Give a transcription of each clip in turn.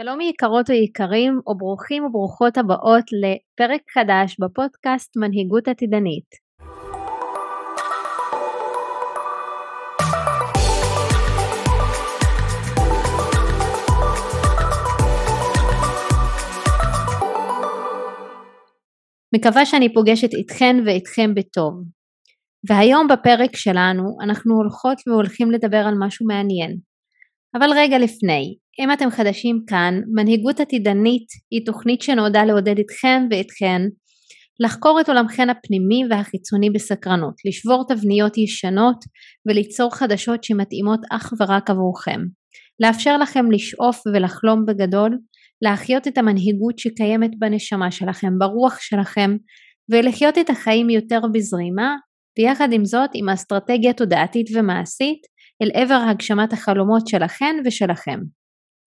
שלום יקרות ויקרים וברוכים וברוכות הבאות לפרק חדש בפודקאסט מנהיגות עתידנית. מקווה שאני פוגשת איתכן ואיתכם בטוב. והיום בפרק שלנו אנחנו הולכות והולכים לדבר על משהו מעניין. אבל רגע לפני, אם אתם חדשים כאן, מנהיגות עתידנית היא תוכנית שנועדה לעודד אתכם ואתכן לחקור את עולמכן הפנימי והחיצוני בסקרנות, לשבור תבניות ישנות וליצור חדשות שמתאימות אך ורק עבורכם, לאפשר לכם לשאוף ולחלום בגדול, להחיות את המנהיגות שקיימת בנשמה שלכם, ברוח שלכם, ולחיות את החיים יותר בזרימה, ויחד עם זאת עם אסטרטגיה תודעתית ומעשית אל עבר הגשמת החלומות שלכן ושלכם.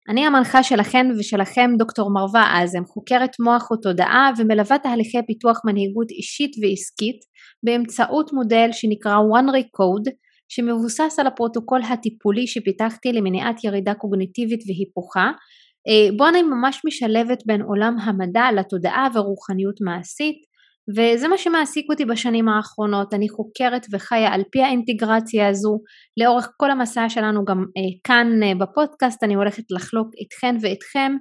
אני המנחה שלכן ושלכם דוקטור מרווה אזם, חוקרת מוח ותודעה ומלווה תהליכי פיתוח מנהיגות אישית ועסקית באמצעות מודל שנקרא one recode שמבוסס על הפרוטוקול הטיפולי שפיתחתי למניעת ירידה קוגניטיבית והיפוכה אה, בו אני ממש משלבת בין עולם המדע לתודעה ורוחניות מעשית וזה מה שמעסיק אותי בשנים האחרונות, אני חוקרת וחיה על פי האינטגרציה הזו, לאורך כל המסע שלנו גם אה, כאן אה, בפודקאסט אני הולכת לחלוק איתכן ואיתכם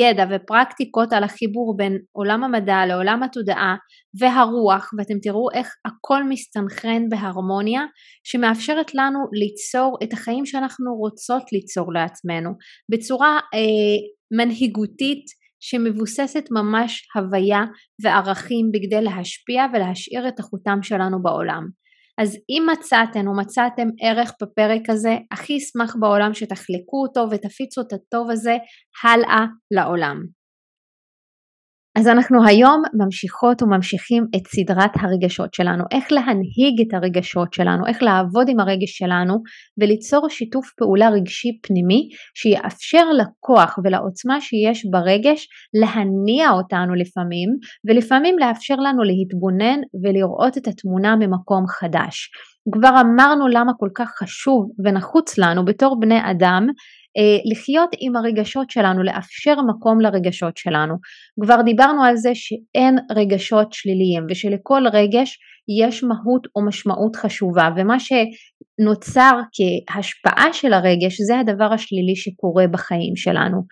ידע ופרקטיקות על החיבור בין עולם המדע לעולם התודעה והרוח ואתם תראו איך הכל מסתנכרן בהרמוניה שמאפשרת לנו ליצור את החיים שאנחנו רוצות ליצור לעצמנו. בצורה אה, מנהיגותית שמבוססת ממש הוויה וערכים בכדי להשפיע ולהשאיר את החותם שלנו בעולם. אז אם מצאתן או מצאתם ערך בפרק הזה, הכי אשמח בעולם שתחלקו אותו ותפיצו את הטוב הזה הלאה לעולם. אז אנחנו היום ממשיכות וממשיכים את סדרת הרגשות שלנו, איך להנהיג את הרגשות שלנו, איך לעבוד עם הרגש שלנו וליצור שיתוף פעולה רגשי פנימי שיאפשר לכוח ולעוצמה שיש ברגש להניע אותנו לפעמים ולפעמים לאפשר לנו להתבונן ולראות את התמונה ממקום חדש. כבר אמרנו למה כל כך חשוב ונחוץ לנו בתור בני אדם לחיות עם הרגשות שלנו, לאפשר מקום לרגשות שלנו. כבר דיברנו על זה שאין רגשות שליליים ושלכל רגש יש מהות או משמעות חשובה ומה שנוצר כהשפעה של הרגש זה הדבר השלילי שקורה בחיים שלנו.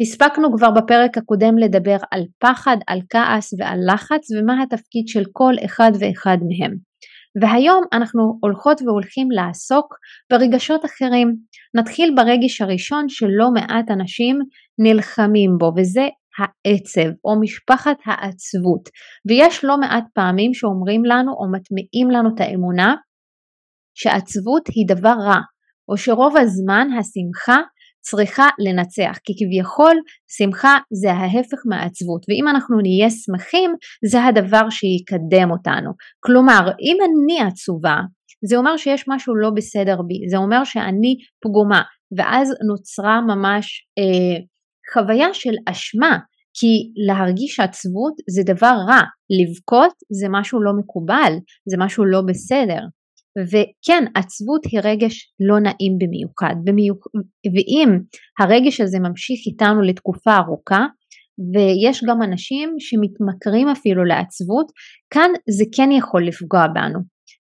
הספקנו כבר בפרק הקודם לדבר על פחד, על כעס ועל לחץ ומה התפקיד של כל אחד ואחד מהם. והיום אנחנו הולכות והולכים לעסוק ברגשות אחרים. נתחיל ברגש הראשון שלא מעט אנשים נלחמים בו וזה העצב או משפחת העצבות ויש לא מעט פעמים שאומרים לנו או מטמיעים לנו את האמונה שעצבות היא דבר רע או שרוב הזמן השמחה צריכה לנצח, כי כביכול שמחה זה ההפך מעצבות, ואם אנחנו נהיה שמחים זה הדבר שיקדם אותנו. כלומר, אם אני עצובה, זה אומר שיש משהו לא בסדר בי, זה אומר שאני פגומה, ואז נוצרה ממש אה, חוויה של אשמה, כי להרגיש עצבות זה דבר רע, לבכות זה משהו לא מקובל, זה משהו לא בסדר. וכן עצבות היא רגש לא נעים במיוחד. במיוח... ואם הרגש הזה ממשיך איתנו לתקופה ארוכה ויש גם אנשים שמתמכרים אפילו לעצבות כאן זה כן יכול לפגוע בנו.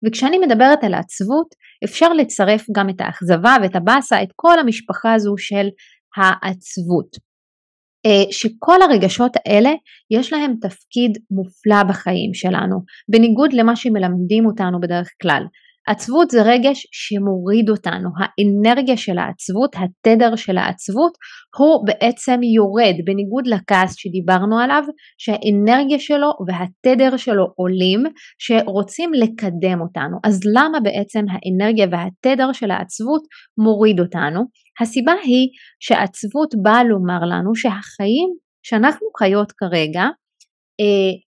וכשאני מדברת על העצבות אפשר לצרף גם את האכזבה ואת הבאסה את כל המשפחה הזו של העצבות. אה, שכל הרגשות האלה יש להם תפקיד מופלא בחיים שלנו. בניגוד למה שמלמדים אותנו בדרך כלל עצבות זה רגש שמוריד אותנו, האנרגיה של העצבות, התדר של העצבות הוא בעצם יורד. בניגוד לכעס שדיברנו עליו שהאנרגיה שלו והתדר שלו עולים שרוצים לקדם אותנו. אז למה בעצם האנרגיה והתדר של העצבות מוריד אותנו? הסיבה היא שעצבות באה לומר לנו שהחיים שאנחנו חיות כרגע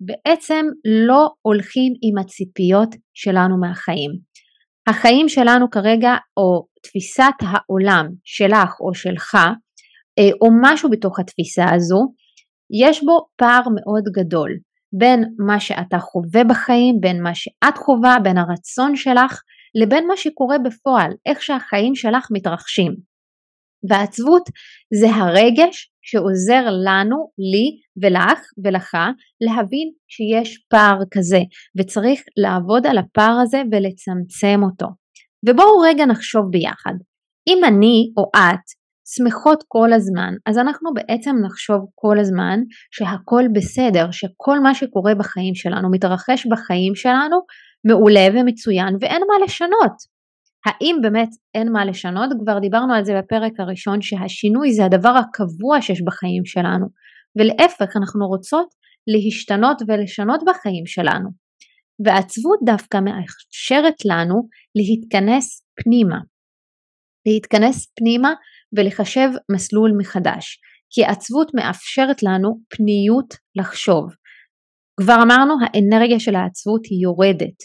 בעצם לא הולכים עם הציפיות שלנו מהחיים. החיים שלנו כרגע או תפיסת העולם שלך או שלך אה, או משהו בתוך התפיסה הזו יש בו פער מאוד גדול בין מה שאתה חווה בחיים, בין מה שאת חווה, בין הרצון שלך לבין מה שקורה בפועל, איך שהחיים שלך מתרחשים. והעצבות זה הרגש שעוזר לנו, לי ולך ולך להבין שיש פער כזה וצריך לעבוד על הפער הזה ולצמצם אותו. ובואו רגע נחשוב ביחד. אם אני או את שמחות כל הזמן, אז אנחנו בעצם נחשוב כל הזמן שהכל בסדר, שכל מה שקורה בחיים שלנו, מתרחש בחיים שלנו, מעולה ומצוין ואין מה לשנות. האם באמת אין מה לשנות? כבר דיברנו על זה בפרק הראשון שהשינוי זה הדבר הקבוע שיש בחיים שלנו ולהפך אנחנו רוצות להשתנות ולשנות בחיים שלנו. ועצבות דווקא מאפשרת לנו להתכנס פנימה. להתכנס פנימה ולחשב מסלול מחדש. כי עצבות מאפשרת לנו פניות לחשוב. כבר אמרנו האנרגיה של העצבות היא יורדת.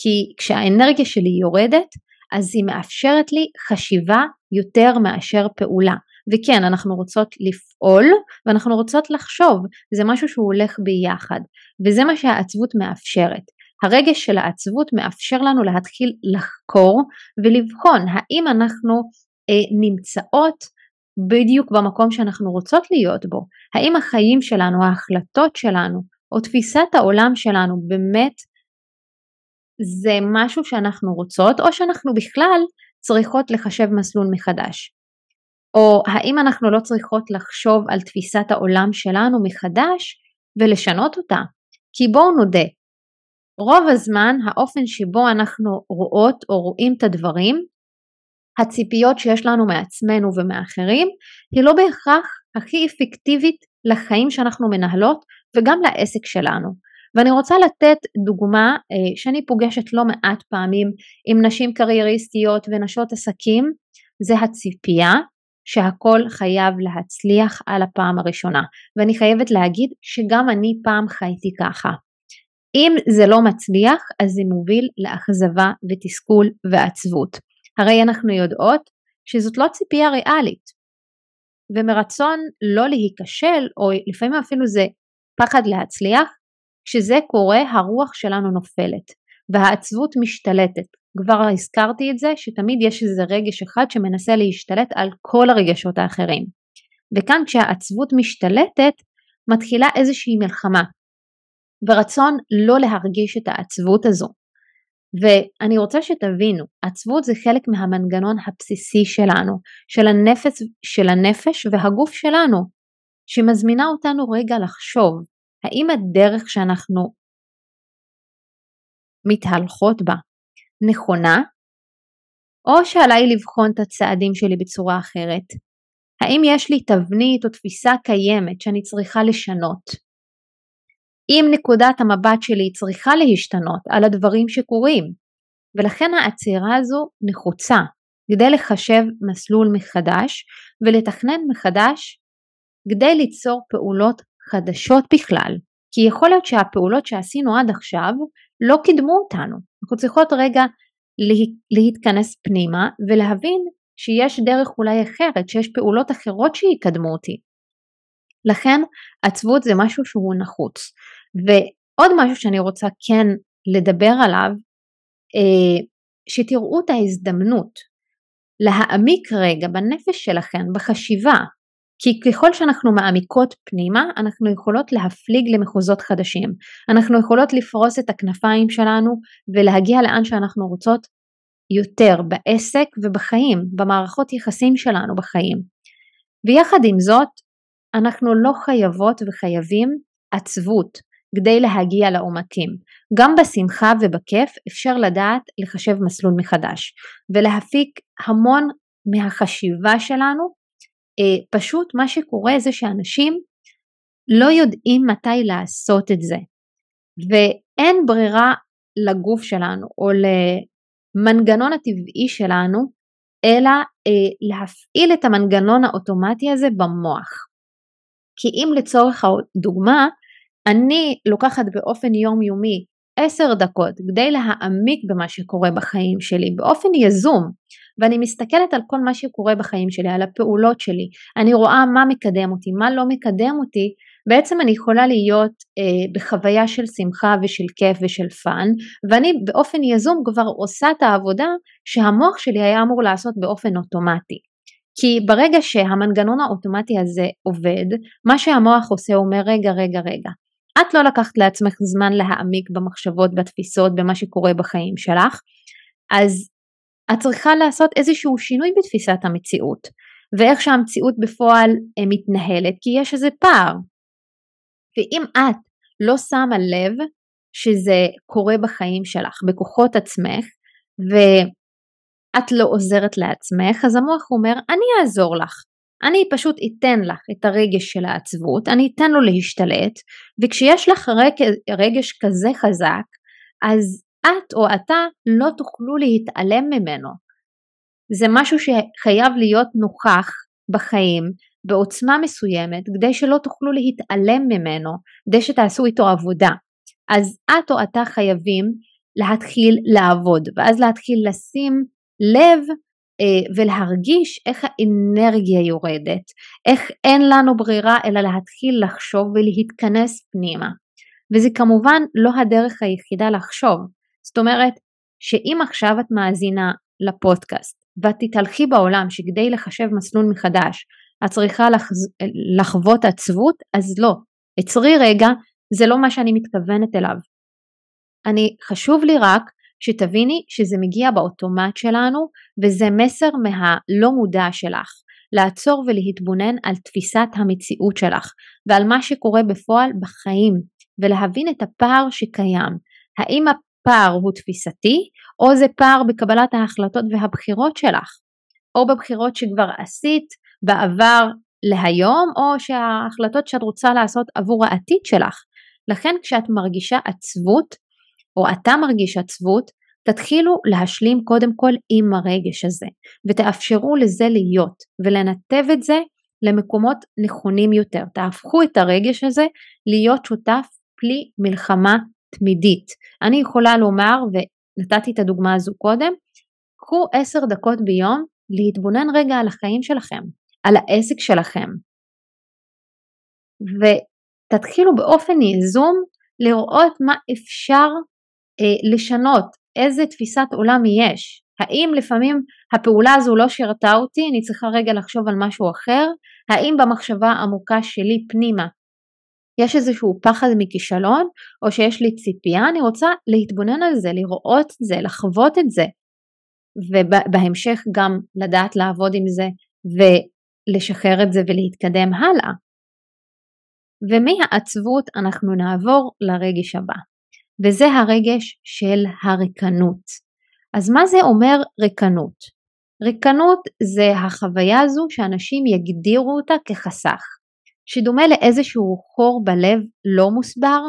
כי כשהאנרגיה שלי יורדת אז היא מאפשרת לי חשיבה יותר מאשר פעולה. וכן, אנחנו רוצות לפעול ואנחנו רוצות לחשוב, זה משהו שהוא הולך ביחד, וזה מה שהעצבות מאפשרת. הרגש של העצבות מאפשר לנו להתחיל לחקור ולבחון האם אנחנו אה, נמצאות בדיוק במקום שאנחנו רוצות להיות בו, האם החיים שלנו, ההחלטות שלנו או תפיסת העולם שלנו באמת זה משהו שאנחנו רוצות או שאנחנו בכלל צריכות לחשב מסלול מחדש. או האם אנחנו לא צריכות לחשוב על תפיסת העולם שלנו מחדש ולשנות אותה. כי בואו נודה, רוב הזמן האופן שבו אנחנו רואות או רואים את הדברים, הציפיות שיש לנו מעצמנו ומאחרים, היא לא בהכרח הכי אפקטיבית לחיים שאנחנו מנהלות וגם לעסק שלנו. ואני רוצה לתת דוגמה אה, שאני פוגשת לא מעט פעמים עם נשים קרייריסטיות ונשות עסקים, זה הציפייה שהכל חייב להצליח על הפעם הראשונה. ואני חייבת להגיד שגם אני פעם חייתי ככה. אם זה לא מצליח, אז זה מוביל לאכזבה ותסכול ועצבות. הרי אנחנו יודעות שזאת לא ציפייה ריאלית. ומרצון לא להיכשל, או לפעמים אפילו זה פחד להצליח, כשזה קורה הרוח שלנו נופלת והעצבות משתלטת. כבר הזכרתי את זה שתמיד יש איזה רגש אחד שמנסה להשתלט על כל הרגשות האחרים. וכאן כשהעצבות משתלטת מתחילה איזושהי מלחמה ורצון לא להרגיש את העצבות הזו. ואני רוצה שתבינו, עצבות זה חלק מהמנגנון הבסיסי שלנו, של הנפש, של הנפש והגוף שלנו, שמזמינה אותנו רגע לחשוב האם הדרך שאנחנו מתהלכות בה נכונה, או שעליי לבחון את הצעדים שלי בצורה אחרת? האם יש לי תבנית או תפיסה קיימת שאני צריכה לשנות? אם נקודת המבט שלי צריכה להשתנות על הדברים שקורים, ולכן העצירה הזו נחוצה כדי לחשב מסלול מחדש ולתכנן מחדש כדי ליצור פעולות חדשות בכלל, כי יכול להיות שהפעולות שעשינו עד עכשיו לא קידמו אותנו. אנחנו צריכות רגע להתכנס פנימה ולהבין שיש דרך אולי אחרת, שיש פעולות אחרות שיקדמו אותי. לכן עצבות זה משהו שהוא נחוץ. ועוד משהו שאני רוצה כן לדבר עליו, אה, שתראו את ההזדמנות להעמיק רגע בנפש שלכם, בחשיבה, כי ככל שאנחנו מעמיקות פנימה, אנחנו יכולות להפליג למחוזות חדשים. אנחנו יכולות לפרוס את הכנפיים שלנו ולהגיע לאן שאנחנו רוצות יותר בעסק ובחיים, במערכות יחסים שלנו בחיים. ויחד עם זאת, אנחנו לא חייבות וחייבים עצבות כדי להגיע לעומקים. גם בשמחה ובכיף אפשר לדעת לחשב מסלול מחדש ולהפיק המון מהחשיבה שלנו פשוט מה שקורה זה שאנשים לא יודעים מתי לעשות את זה ואין ברירה לגוף שלנו או למנגנון הטבעי שלנו אלא אה, להפעיל את המנגנון האוטומטי הזה במוח. כי אם לצורך הדוגמה אני לוקחת באופן יומיומי עשר דקות כדי להעמיק במה שקורה בחיים שלי באופן יזום ואני מסתכלת על כל מה שקורה בחיים שלי, על הפעולות שלי, אני רואה מה מקדם אותי, מה לא מקדם אותי, בעצם אני יכולה להיות אה, בחוויה של שמחה ושל כיף ושל fun, ואני באופן יזום כבר עושה את העבודה שהמוח שלי היה אמור לעשות באופן אוטומטי. כי ברגע שהמנגנון האוטומטי הזה עובד, מה שהמוח עושה אומר רגע רגע רגע, את לא לקחת לעצמך זמן להעמיק במחשבות, בתפיסות, במה שקורה בחיים שלך, אז את צריכה לעשות איזשהו שינוי בתפיסת המציאות ואיך שהמציאות בפועל אה, מתנהלת כי יש איזה פער. ואם את לא שמה לב שזה קורה בחיים שלך, בכוחות עצמך, ואת לא עוזרת לעצמך, אז המוח אומר, אני אעזור לך. אני פשוט אתן לך את הרגש של העצבות, אני אתן לו להשתלט, וכשיש לך רגש כזה חזק, אז את או אתה לא תוכלו להתעלם ממנו. זה משהו שחייב להיות נוכח בחיים בעוצמה מסוימת כדי שלא תוכלו להתעלם ממנו, כדי שתעשו איתו עבודה. אז את או אתה חייבים להתחיל לעבוד ואז להתחיל לשים לב אה, ולהרגיש איך האנרגיה יורדת, איך אין לנו ברירה אלא להתחיל לחשוב ולהתכנס פנימה. וזה כמובן לא הדרך היחידה לחשוב, זאת אומרת שאם עכשיו את מאזינה לפודקאסט ואת תתהלכי בעולם שכדי לחשב מסלול מחדש את צריכה לחז... לחוות עצבות, אז לא. עצרי רגע, זה לא מה שאני מתכוונת אליו. אני, חשוב לי רק שתביני שזה מגיע באוטומט שלנו וזה מסר מהלא מודע שלך. לעצור ולהתבונן על תפיסת המציאות שלך ועל מה שקורה בפועל בחיים ולהבין את הפער שקיים. האם הפער הוא תפיסתי או זה פער בקבלת ההחלטות והבחירות שלך או בבחירות שכבר עשית בעבר להיום או שההחלטות שאת רוצה לעשות עבור העתיד שלך. לכן כשאת מרגישה עצבות או אתה מרגיש עצבות תתחילו להשלים קודם כל עם הרגש הזה ותאפשרו לזה להיות ולנתב את זה למקומות נכונים יותר. תהפכו את הרגש הזה להיות שותף פלי מלחמה תמידית. אני יכולה לומר, ונתתי את הדוגמה הזו קודם, קחו עשר דקות ביום להתבונן רגע על החיים שלכם, על העסק שלכם, ותתחילו באופן יזום לראות מה אפשר אה, לשנות, איזה תפיסת עולם יש. האם לפעמים הפעולה הזו לא שירתה אותי, אני צריכה רגע לחשוב על משהו אחר? האם במחשבה העמוקה שלי פנימה יש איזשהו פחד מכישלון או שיש לי ציפייה, אני רוצה להתבונן על זה, לראות את זה, לחוות את זה ובהמשך גם לדעת לעבוד עם זה ולשחרר את זה ולהתקדם הלאה. ומהעצבות אנחנו נעבור לרגש הבא וזה הרגש של הריקנות. אז מה זה אומר ריקנות? ריקנות זה החוויה הזו שאנשים יגדירו אותה כחסך. שדומה לאיזשהו חור בלב לא מוסבר,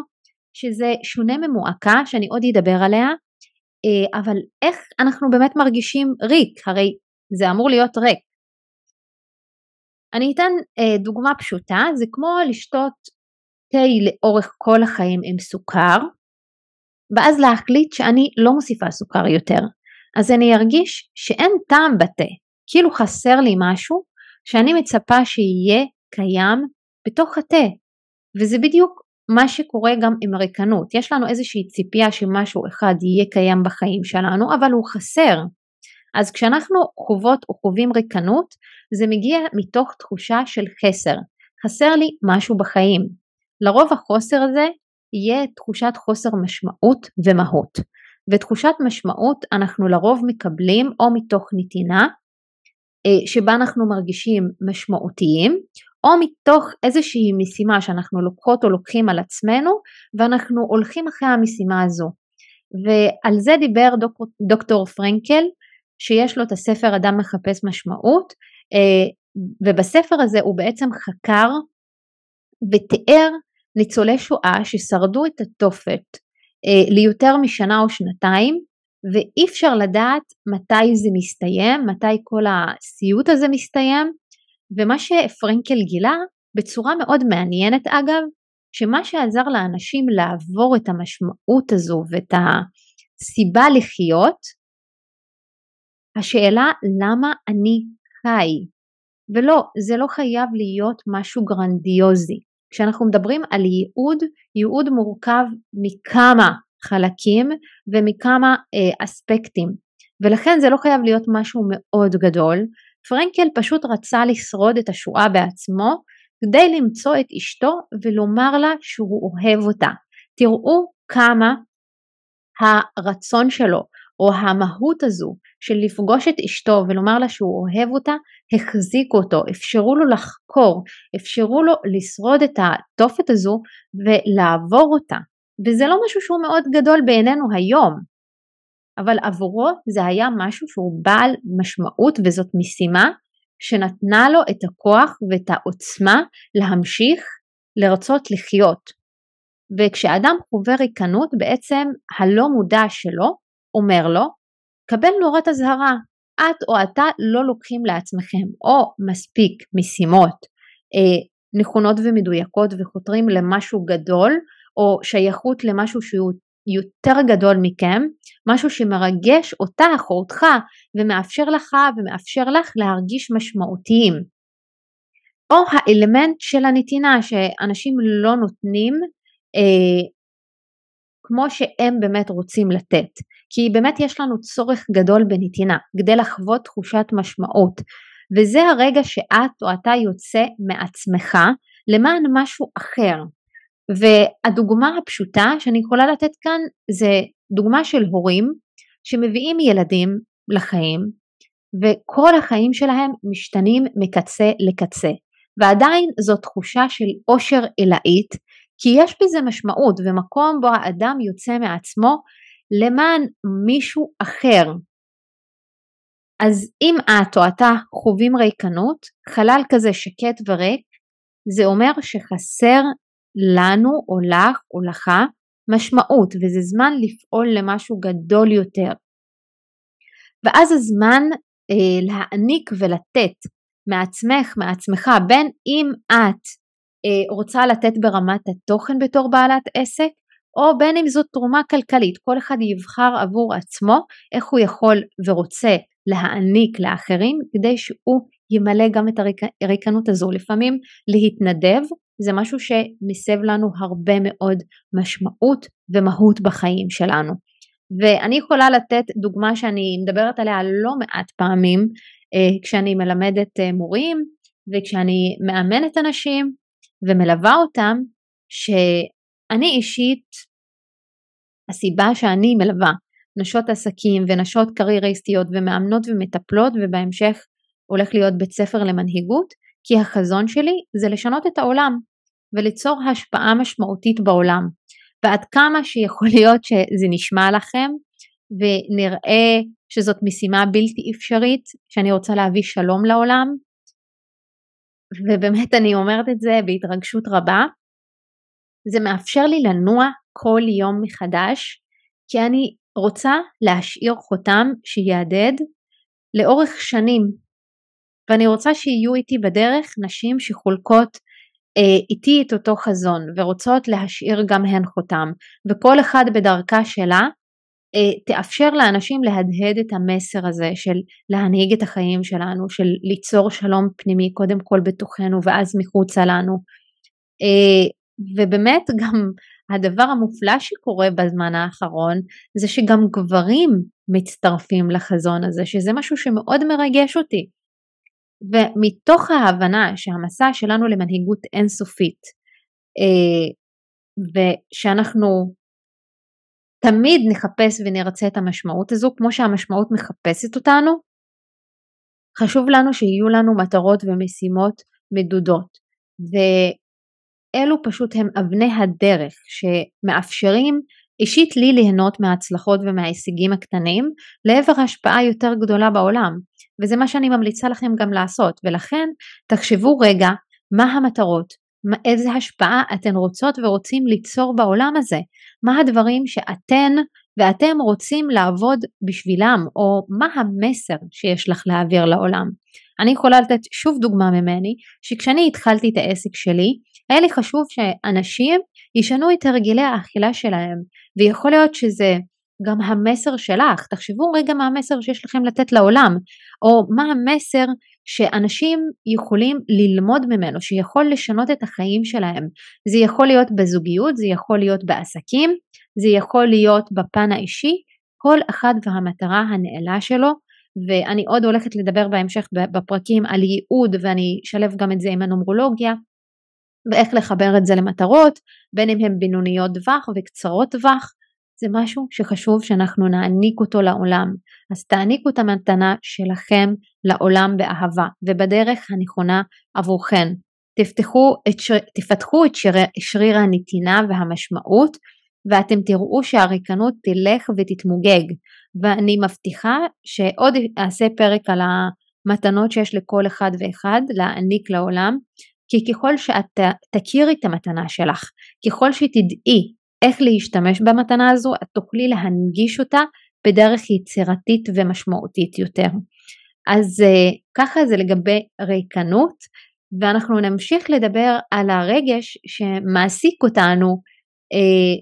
שזה שונה ממועקה שאני עוד אדבר עליה, אה, אבל איך אנחנו באמת מרגישים ריק? הרי זה אמור להיות ריק. אני אתן אה, דוגמה פשוטה, זה כמו לשתות תה לאורך כל החיים עם סוכר, ואז להחליט שאני לא מוסיפה סוכר יותר. אז אני ארגיש שאין טעם בתה, כאילו חסר לי משהו שאני מצפה שיהיה קיים בתוך התה. וזה בדיוק מה שקורה גם עם הריקנות. יש לנו איזושהי ציפייה שמשהו אחד יהיה קיים בחיים שלנו אבל הוא חסר. אז כשאנחנו חוות או חווים ריקנות זה מגיע מתוך תחושה של חסר. חסר לי משהו בחיים. לרוב החוסר הזה יהיה תחושת חוסר משמעות ומהות. ותחושת משמעות אנחנו לרוב מקבלים או מתוך נתינה אה, שבה אנחנו מרגישים משמעותיים או מתוך איזושהי משימה שאנחנו לוקחות או לוקחים על עצמנו ואנחנו הולכים אחרי המשימה הזו. ועל זה דיבר דוק, דוקטור פרנקל שיש לו את הספר אדם מחפש משמעות אה, ובספר הזה הוא בעצם חקר ותיאר ניצולי שואה ששרדו את התופת אה, ליותר משנה או שנתיים ואי אפשר לדעת מתי זה מסתיים, מתי כל הסיוט הזה מסתיים ומה שפרנקל גילה בצורה מאוד מעניינת אגב, שמה שעזר לאנשים לעבור את המשמעות הזו ואת הסיבה לחיות, השאלה למה אני חי, ולא, זה לא חייב להיות משהו גרנדיוזי. כשאנחנו מדברים על ייעוד, ייעוד מורכב מכמה חלקים ומכמה אה, אספקטים, ולכן זה לא חייב להיות משהו מאוד גדול, פרנקל פשוט רצה לשרוד את השואה בעצמו כדי למצוא את אשתו ולומר לה שהוא אוהב אותה. תראו כמה הרצון שלו או המהות הזו של לפגוש את אשתו ולומר לה שהוא אוהב אותה, החזיקו אותו, אפשרו לו לחקור, אפשרו לו לשרוד את התופת הזו ולעבור אותה. וזה לא משהו שהוא מאוד גדול בעינינו היום, אבל עבורו זה היה משהו שהוא בעל משמעות וזאת משימה שנתנה לו את הכוח ואת העוצמה להמשיך לרצות לחיות. וכשאדם חווה ריקנות בעצם הלא מודע שלו אומר לו קבל נורת אזהרה את או אתה לא לוקחים לעצמכם או מספיק משימות אה, נכונות ומדויקות וחותרים למשהו גדול או שייכות למשהו שהוא יותר גדול מכם, משהו שמרגש אותך או אותך ומאפשר לך ומאפשר לך להרגיש משמעותיים. או האלמנט של הנתינה שאנשים לא נותנים אה, כמו שהם באמת רוצים לתת. כי באמת יש לנו צורך גדול בנתינה, כדי לחוות תחושת משמעות. וזה הרגע שאת או אתה יוצא מעצמך למען משהו אחר. והדוגמה הפשוטה שאני יכולה לתת כאן זה דוגמה של הורים שמביאים ילדים לחיים וכל החיים שלהם משתנים מקצה לקצה ועדיין זו תחושה של עושר אלאית כי יש בזה משמעות ומקום בו האדם יוצא מעצמו למען מישהו אחר. אז אם את או אתה חווים ריקנות, חלל כזה שקט וריק, זה אומר שחסר לנו או לך או לך משמעות וזה זמן לפעול למשהו גדול יותר. ואז הזמן אה, להעניק ולתת מעצמך, מעצמך, בין אם את אה, רוצה לתת ברמת התוכן בתור בעלת עסק, או בין אם זאת תרומה כלכלית, כל אחד יבחר עבור עצמו איך הוא יכול ורוצה להעניק לאחרים כדי שהוא ימלא גם את הריקנות הזו. לפעמים להתנדב זה משהו שמסב לנו הרבה מאוד משמעות ומהות בחיים שלנו. ואני יכולה לתת דוגמה שאני מדברת עליה לא מעט פעמים אה, כשאני מלמדת אה, מורים וכשאני מאמנת אנשים ומלווה אותם, שאני אישית, הסיבה שאני מלווה נשות עסקים ונשות קרייריסטיות ומאמנות ומטפלות ובהמשך הולך להיות בית ספר למנהיגות, כי החזון שלי זה לשנות את העולם וליצור השפעה משמעותית בעולם. ועד כמה שיכול להיות שזה נשמע לכם ונראה שזאת משימה בלתי אפשרית, שאני רוצה להביא שלום לעולם, ובאמת אני אומרת את זה בהתרגשות רבה, זה מאפשר לי לנוע כל יום מחדש, כי אני רוצה להשאיר חותם שיהדהד לאורך שנים, ואני רוצה שיהיו איתי בדרך נשים שחולקות אה, איתי את אותו חזון ורוצות להשאיר גם הן חותם, וכל אחד בדרכה שלה אה, תאפשר לאנשים להדהד את המסר הזה של להנהיג את החיים שלנו, של ליצור שלום פנימי קודם כל בתוכנו ואז מחוצה לנו. אה, ובאמת גם הדבר המופלא שקורה בזמן האחרון זה שגם גברים מצטרפים לחזון הזה, שזה משהו שמאוד מרגש אותי. ומתוך ההבנה שהמסע שלנו למנהיגות אינסופית אה, ושאנחנו תמיד נחפש ונרצה את המשמעות הזו כמו שהמשמעות מחפשת אותנו, חשוב לנו שיהיו לנו מטרות ומשימות מדודות. ואלו פשוט הם אבני הדרך שמאפשרים אישית לי ליהנות מההצלחות ומההישגים הקטנים לעבר השפעה יותר גדולה בעולם וזה מה שאני ממליצה לכם גם לעשות. ולכן תחשבו רגע מה המטרות, איזה השפעה אתן רוצות ורוצים ליצור בעולם הזה, מה הדברים שאתן ואתם רוצים לעבוד בשבילם? או מה המסר שיש לך להעביר לעולם. אני יכולה לתת שוב דוגמה ממני שכשאני התחלתי את העסק שלי היה לי חשוב שאנשים ישנו את הרגלי האכילה שלהם. ויכול להיות שזה גם המסר שלך, תחשבו רגע מה המסר שיש לכם לתת לעולם, או מה המסר שאנשים יכולים ללמוד ממנו, שיכול לשנות את החיים שלהם. זה יכול להיות בזוגיות, זה יכול להיות בעסקים, זה יכול להיות בפן האישי, כל אחד והמטרה הנעלה שלו, ואני עוד הולכת לדבר בהמשך בפרקים על ייעוד ואני אשלב גם את זה עם הנומרולוגיה ואיך לחבר את זה למטרות, בין אם הן בינוניות טווח וקצרות טווח, זה משהו שחשוב שאנחנו נעניק אותו לעולם. אז תעניקו את המתנה שלכם לעולם באהבה ובדרך הנכונה עבורכן. תפתחו את. תפתחו את שריר, שריר הנתינה והמשמעות ואתם תראו שהריקנות תלך ותתמוגג ואני מבטיחה שעוד אעשה פרק על המתנות שיש לכל אחד ואחד להעניק לעולם כי ככל שאת תכירי את המתנה שלך, ככל שתדעי איך להשתמש במתנה הזו, את תוכלי להנגיש אותה בדרך יצירתית ומשמעותית יותר. אז uh, ככה זה לגבי ריקנות, ואנחנו נמשיך לדבר על הרגש שמעסיק אותנו uh,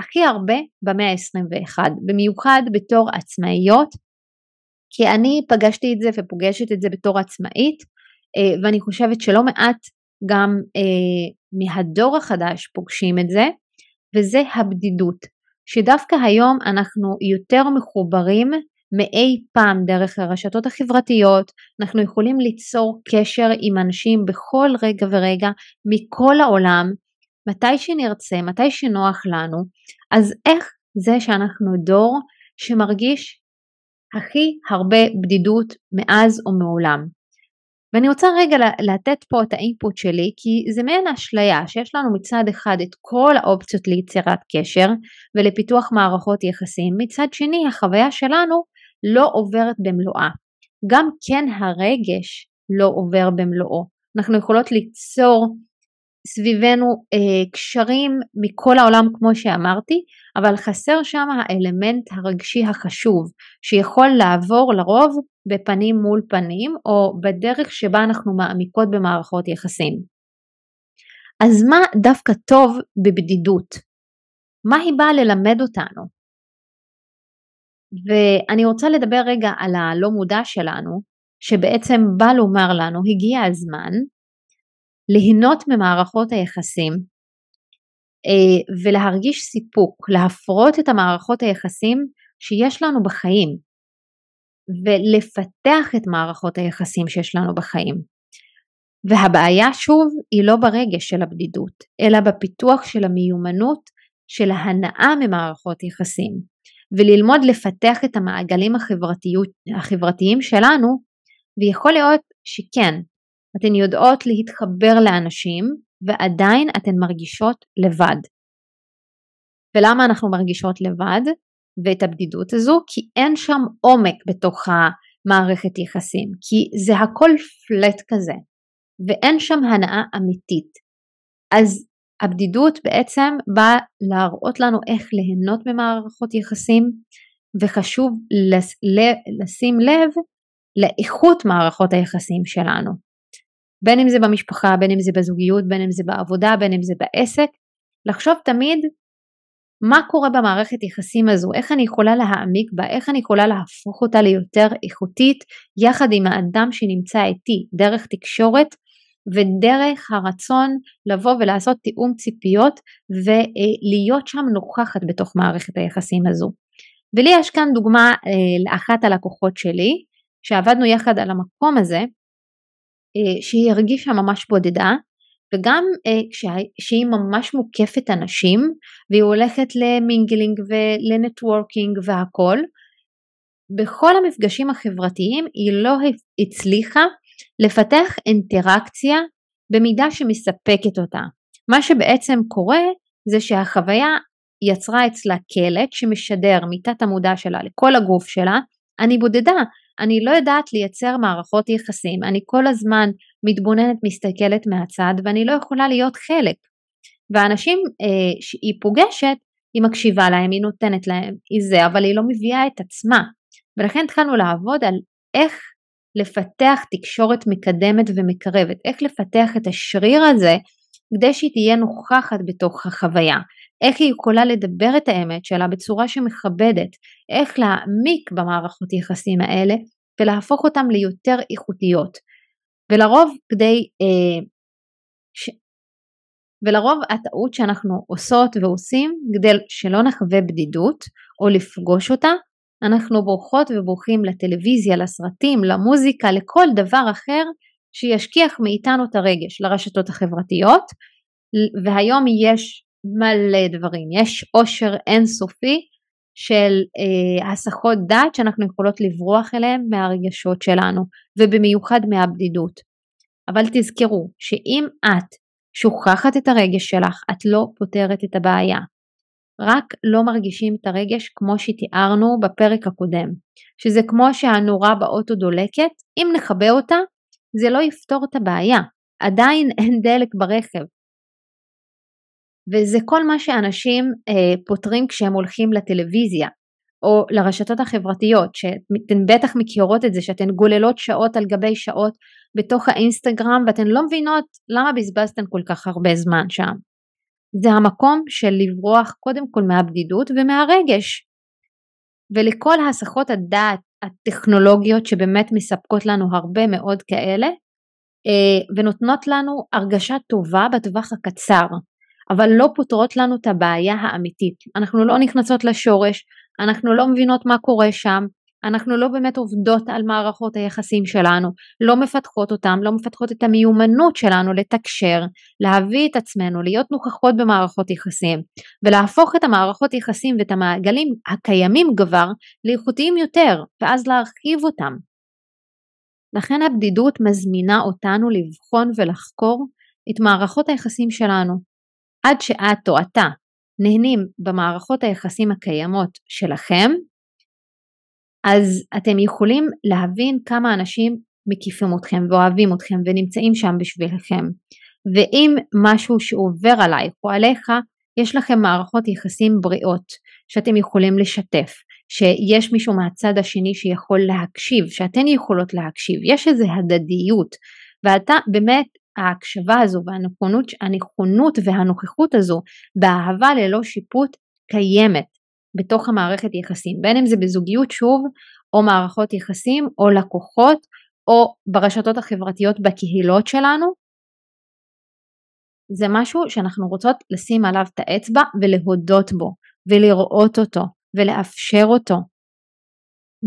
הכי הרבה במאה ה-21, במיוחד בתור עצמאיות, כי אני פגשתי את זה ופוגשת את זה בתור עצמאית, uh, ואני חושבת שלא מעט גם אה, מהדור החדש פוגשים את זה, וזה הבדידות, שדווקא היום אנחנו יותר מחוברים מאי פעם דרך הרשתות החברתיות, אנחנו יכולים ליצור קשר עם אנשים בכל רגע ורגע מכל העולם, מתי שנרצה, מתי שנוח לנו, אז איך זה שאנחנו דור שמרגיש הכי הרבה בדידות מאז ומעולם. ואני רוצה רגע לתת פה את האינפוט שלי כי זה מעין אשליה שיש לנו מצד אחד את כל האופציות ליצירת קשר ולפיתוח מערכות יחסים, מצד שני החוויה שלנו לא עוברת במלואה. גם כן הרגש לא עובר במלואו. אנחנו יכולות ליצור סביבנו אה, קשרים מכל העולם כמו שאמרתי, אבל חסר שם האלמנט הרגשי החשוב שיכול לעבור לרוב בפנים מול פנים או בדרך שבה אנחנו מעמיקות במערכות יחסים. אז מה דווקא טוב בבדידות? מה היא באה ללמד אותנו? ואני רוצה לדבר רגע על הלא מודע שלנו, שבעצם בא לומר לנו הגיע הזמן ליהנות ממערכות היחסים אה, ולהרגיש סיפוק, להפרות את המערכות היחסים שיש לנו בחיים ולפתח את מערכות היחסים שיש לנו בחיים. והבעיה שוב היא לא ברגש של הבדידות, אלא בפיתוח של המיומנות של ההנאה ממערכות יחסים, וללמוד לפתח את המעגלים החברתיים שלנו, ויכול להיות שכן, אתן יודעות להתחבר לאנשים ועדיין אתן מרגישות לבד. ולמה אנחנו מרגישות לבד ואת הבדידות הזו? כי אין שם עומק בתוך המערכת יחסים, כי זה הכל פלט כזה, ואין שם הנאה אמיתית. אז הבדידות בעצם באה להראות לנו איך ליהנות ממערכות יחסים, וחשוב לשים לב לאיכות מערכות היחסים שלנו. בין אם זה במשפחה, בין אם זה בזוגיות, בין אם זה בעבודה, בין אם זה בעסק, לחשוב תמיד מה קורה במערכת יחסים הזו, איך אני יכולה להעמיק בה, איך אני יכולה להפוך אותה ליותר איכותית יחד עם האדם שנמצא איתי, דרך תקשורת ודרך הרצון לבוא ולעשות תיאום ציפיות ולהיות שם נוכחת בתוך מערכת היחסים הזו. ולי יש כאן דוגמה אה, לאחת הלקוחות שלי, שעבדנו יחד על המקום הזה, אה, שהיא הרגישה ממש בודדה וגם אה, שהיא ממש מוקפת אנשים והיא הולכת ל mingling ול networking והכל בכל המפגשים החברתיים היא לא הצליחה לפתח אינטראקציה במידה שמספקת אותה. מה שבעצם קורה זה שהחוויה יצרה אצלה קלט שמשדר מתת המודע שלה לכל הגוף שלה, אני בודדה, אני לא יודעת לייצר מערכות יחסים, אני כל הזמן מתבוננת, מסתכלת מהצד ואני לא יכולה להיות חלק. והאנשים אה, שהיא פוגשת, היא מקשיבה להם, היא נותנת להם, היא זה, אבל היא לא מביאה את עצמה. ולכן התחלנו לעבוד על איך לפתח תקשורת מקדמת ומקרבת, איך לפתח את השריר הזה כדי שהיא תהיה נוכחת בתוך החוויה, איך היא יכולה לדבר את האמת שלה בצורה שמכבדת, איך להעמיק במערכות יחסים האלה ולהפוך אותם ליותר איכותיות. ולרוב כדי, אה, ש... ולרוב הטעות שאנחנו עושות ועושים כדי שלא נחווה בדידות או לפגוש אותה, אנחנו בורחות ובורחים לטלוויזיה, לסרטים, למוזיקה, לכל דבר אחר שישכיח מאיתנו את הרגש, לרשתות החברתיות, והיום יש מלא דברים, יש עושר אינסופי של אה, הסחות דעת שאנחנו יכולות לברוח אליהם מהרגשות שלנו, ובמיוחד מהבדידות. אבל תזכרו שאם את שוכחת את הרגש שלך, את לא פותרת את הבעיה. רק לא מרגישים את הרגש כמו שתיארנו בפרק הקודם, שזה כמו שהנורה באוטו דולקת, אם נכבה אותה, זה לא יפתור את הבעיה, עדיין אין דלק ברכב. וזה כל מה שאנשים אה, פותרים כשהם הולכים לטלוויזיה או לרשתות החברתיות, שאתן בטח מכירות את זה, שאתן גוללות שעות על גבי שעות בתוך האינסטגרם ואתן לא מבינות למה בזבזתן כל כך הרבה זמן שם. זה המקום של לברוח קודם כל מהבדידות ומהרגש. ולכל הסחות הדעת הטכנולוגיות שבאמת מספקות לנו הרבה מאוד כאלה אה, ונותנות לנו הרגשה טובה בטווח הקצר, אבל לא פותרות לנו את הבעיה האמיתית. אנחנו לא נכנסות לשורש, אנחנו לא מבינות מה קורה שם, אנחנו לא באמת עובדות על מערכות היחסים שלנו, לא מפתחות אותם, לא מפתחות את המיומנות שלנו לתקשר, להביא את עצמנו, להיות נוכחות במערכות יחסים, ולהפוך את המערכות יחסים ואת המעגלים הקיימים כבר לאיכותיים יותר, ואז להרחיב אותם. לכן הבדידות מזמינה אותנו לבחון ולחקור את מערכות היחסים שלנו. עד שאת או אתה נהנים במערכות היחסים הקיימות שלכם, אז אתם יכולים להבין כמה אנשים מקיפים אתכם ואוהבים אתכם ונמצאים שם בשבילכם. ואם משהו שעובר עלייך או עליך, יש לכם מערכות יחסים בריאות שאתם יכולים לשתף, שיש מישהו מהצד השני שיכול להקשיב, שאתן יכולות להקשיב, יש איזו הדדיות, ואתה באמת ההקשבה הזו והנכונות הנכונות והנוכחות הזו באהבה ללא שיפוט קיימת בתוך המערכת יחסים, בין אם זה בזוגיות שוב, או מערכות יחסים, או לקוחות, או ברשתות החברתיות בקהילות שלנו, זה משהו שאנחנו רוצות לשים עליו את האצבע ולהודות בו, ולראות אותו, ולאפשר אותו.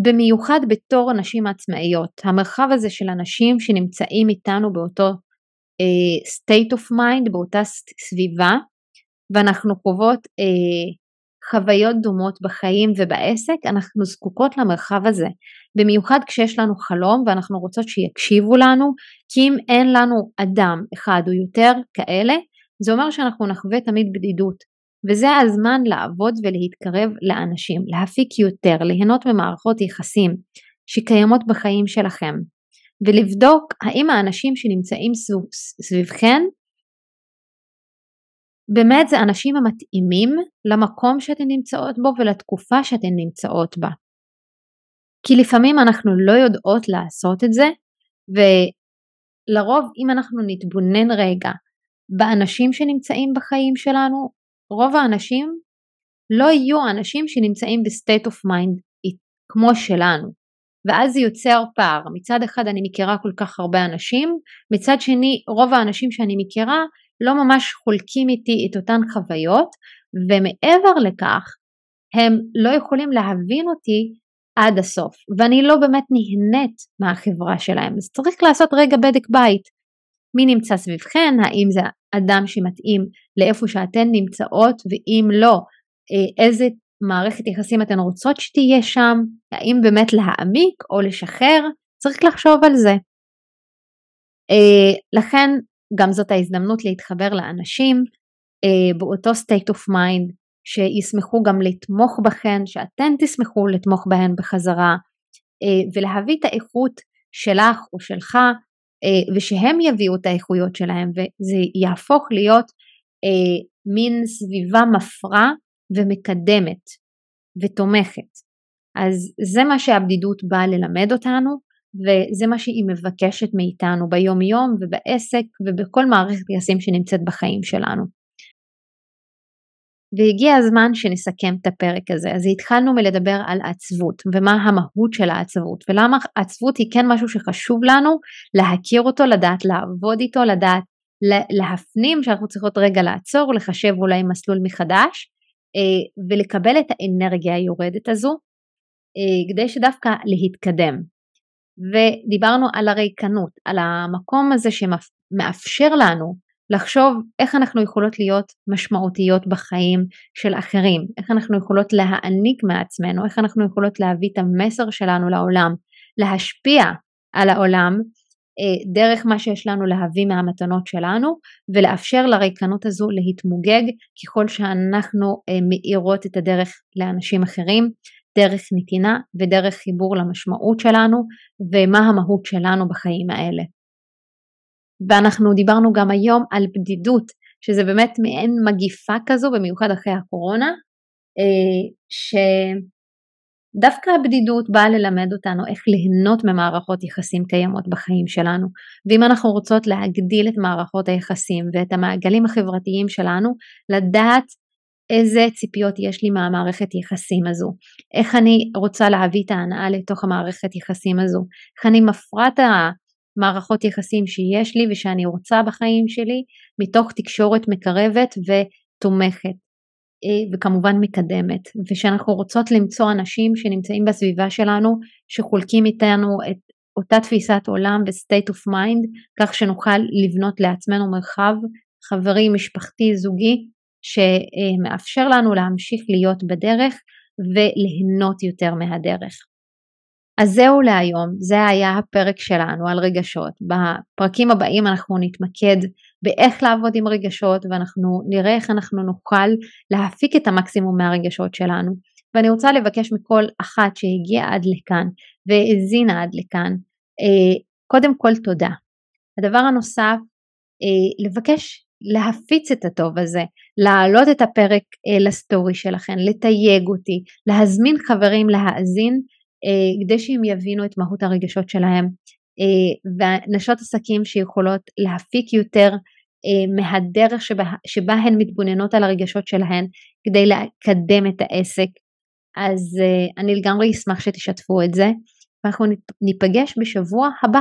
במיוחד בתור נשים עצמאיות, המרחב הזה של אנשים שנמצאים איתנו באותו state of mind, באותה סביבה, ואנחנו קובעות uh, חוויות דומות בחיים ובעסק, אנחנו זקוקות למרחב הזה. במיוחד כשיש לנו חלום ואנחנו רוצות שיקשיבו לנו, כי אם אין לנו אדם אחד או יותר כאלה, זה אומר שאנחנו נחווה תמיד בדידות. וזה הזמן לעבוד ולהתקרב לאנשים, להפיק יותר, ליהנות ממערכות יחסים שקיימות בחיים שלכם, ולבדוק האם האנשים שנמצאים סביבכם באמת זה אנשים המתאימים למקום שאתן נמצאות בו ולתקופה שאתן נמצאות בה. כי לפעמים אנחנו לא יודעות לעשות את זה, ולרוב אם אנחנו נתבונן רגע באנשים שנמצאים בחיים שלנו, רוב האנשים לא יהיו אנשים שנמצאים ב state of mind כמו שלנו. ואז זה יוצר פער. מצד אחד אני מכירה כל כך הרבה אנשים, מצד שני רוב האנשים שאני מכירה לא ממש חולקים איתי את אותן חוויות, ומעבר לכך, הם לא יכולים להבין אותי עד הסוף, ואני לא באמת נהנית מהחברה שלהם, אז צריך לעשות רגע בדק בית. מי נמצא סביבכן, האם זה אדם שמתאים לאיפה שאתן נמצאות, ואם לא, אה, איזה מערכת יחסים אתן רוצות שתהיה שם, האם באמת להעמיק או לשחרר, צריך לחשוב על זה. אה, לכן גם זאת ההזדמנות להתחבר לאנשים אה, באותו state of mind שישמחו גם לתמוך בכן, שאתן תשמחו לתמוך בהן בחזרה אה, ולהביא את האיכות שלך או שלך ושהם יביאו את האיכויות שלהם וזה יהפוך להיות מין סביבה מפרה ומקדמת ותומכת. אז זה מה שהבדידות באה ללמד אותנו וזה מה שהיא מבקשת מאיתנו ביום יום ובעסק ובכל מערכת יחסים שנמצאת בחיים שלנו. והגיע הזמן שנסכם את הפרק הזה. אז התחלנו מלדבר על עצבות ומה המהות של העצבות ולמה עצבות היא כן משהו שחשוב לנו להכיר אותו, לדעת לעבוד איתו, לדעת להפנים שאנחנו צריכות רגע לעצור, לחשב אולי מסלול מחדש ולקבל את האנרגיה היורדת הזו כדי שדווקא להתקדם. ודיברנו על הריקנות, על המקום הזה שמאפשר לנו לחשוב איך אנחנו יכולות להיות משמעותיות בחיים של אחרים, איך אנחנו יכולות להעניק מעצמנו, איך אנחנו יכולות להביא את המסר שלנו לעולם, להשפיע על העולם אה, דרך מה שיש לנו להביא מהמתנות שלנו ולאפשר לריקנות הזו להתמוגג ככל שאנחנו אה, מאירות את הדרך לאנשים אחרים, דרך נתינה ודרך חיבור למשמעות שלנו ומה המהות שלנו בחיים האלה. ואנחנו דיברנו גם היום על בדידות, שזה באמת מעין מגיפה כזו, במיוחד אחרי הקורונה, אה, שדווקא הבדידות באה ללמד אותנו איך ליהנות ממערכות יחסים קיימות בחיים שלנו. ואם אנחנו רוצות להגדיל את מערכות היחסים ואת המעגלים החברתיים שלנו, לדעת איזה ציפיות יש לי מהמערכת יחסים הזו, איך אני רוצה להביא את ההנאה לתוך המערכת יחסים הזו, איך אני מפרה את מערכות יחסים שיש לי ושאני רוצה בחיים שלי מתוך תקשורת מקרבת ותומכת וכמובן מקדמת ושאנחנו רוצות למצוא אנשים שנמצאים בסביבה שלנו שחולקים איתנו את אותה תפיסת עולם ו-state of mind כך שנוכל לבנות לעצמנו מרחב חברי, משפחתי, זוגי שמאפשר לנו להמשיך להיות בדרך וליהנות יותר מהדרך. אז זהו להיום, זה היה הפרק שלנו על רגשות. בפרקים הבאים אנחנו נתמקד באיך לעבוד עם רגשות ואנחנו נראה איך אנחנו נוכל להפיק את המקסימום מהרגשות שלנו. ואני רוצה לבקש מכל אחת שהגיעה עד לכאן והאזינה עד לכאן, אה, קודם כל תודה. הדבר הנוסף, אה, לבקש להפיץ את הטוב הזה, להעלות את הפרק אה, לסטורי שלכם, לתייג אותי, להזמין חברים להאזין כדי שהם יבינו את מהות הרגשות שלהם ונשות עסקים שיכולות להפיק יותר מהדרך שבה, שבה הן מתבוננות על הרגשות שלהן כדי לקדם את העסק. אז אני לגמרי אשמח שתשתפו את זה. ואנחנו ניפגש בשבוע הבא